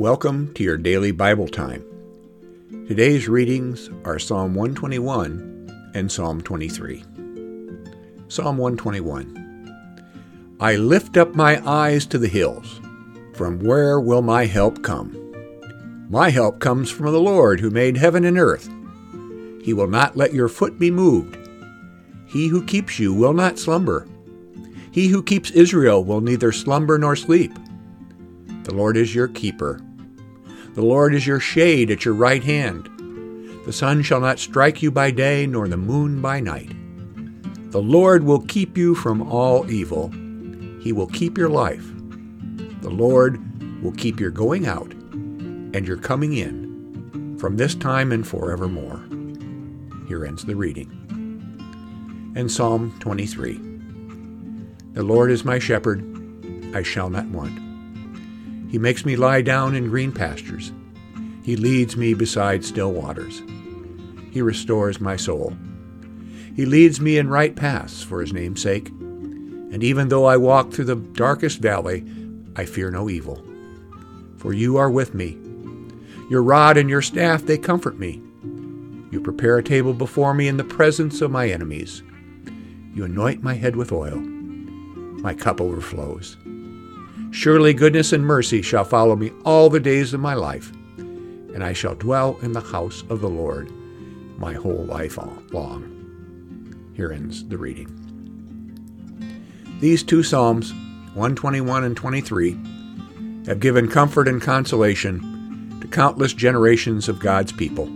Welcome to your daily Bible time. Today's readings are Psalm 121 and Psalm 23. Psalm 121 I lift up my eyes to the hills. From where will my help come? My help comes from the Lord who made heaven and earth. He will not let your foot be moved. He who keeps you will not slumber. He who keeps Israel will neither slumber nor sleep. The Lord is your keeper. The Lord is your shade at your right hand. The sun shall not strike you by day, nor the moon by night. The Lord will keep you from all evil. He will keep your life. The Lord will keep your going out and your coming in from this time and forevermore. Here ends the reading. And Psalm 23 The Lord is my shepherd, I shall not want. He makes me lie down in green pastures. He leads me beside still waters. He restores my soul. He leads me in right paths for his name's sake. And even though I walk through the darkest valley, I fear no evil. For you are with me. Your rod and your staff, they comfort me. You prepare a table before me in the presence of my enemies. You anoint my head with oil. My cup overflows. Surely goodness and mercy shall follow me all the days of my life, and I shall dwell in the house of the Lord my whole life long. Here ends the reading. These two Psalms, 121 and 23, have given comfort and consolation to countless generations of God's people.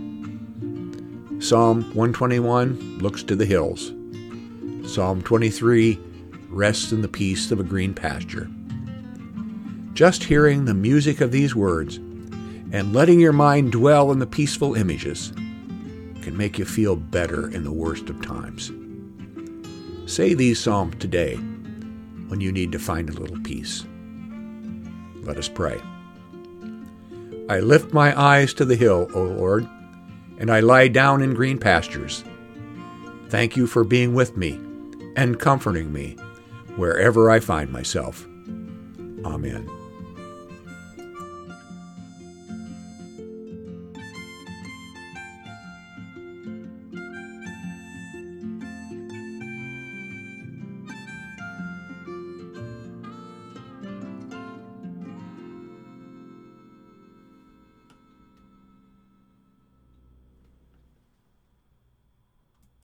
Psalm 121 looks to the hills. Psalm 23 rests in the peace of a green pasture. Just hearing the music of these words and letting your mind dwell in the peaceful images can make you feel better in the worst of times. Say these Psalms today when you need to find a little peace. Let us pray. I lift my eyes to the hill, O Lord, and I lie down in green pastures. Thank you for being with me and comforting me wherever I find myself. Amen.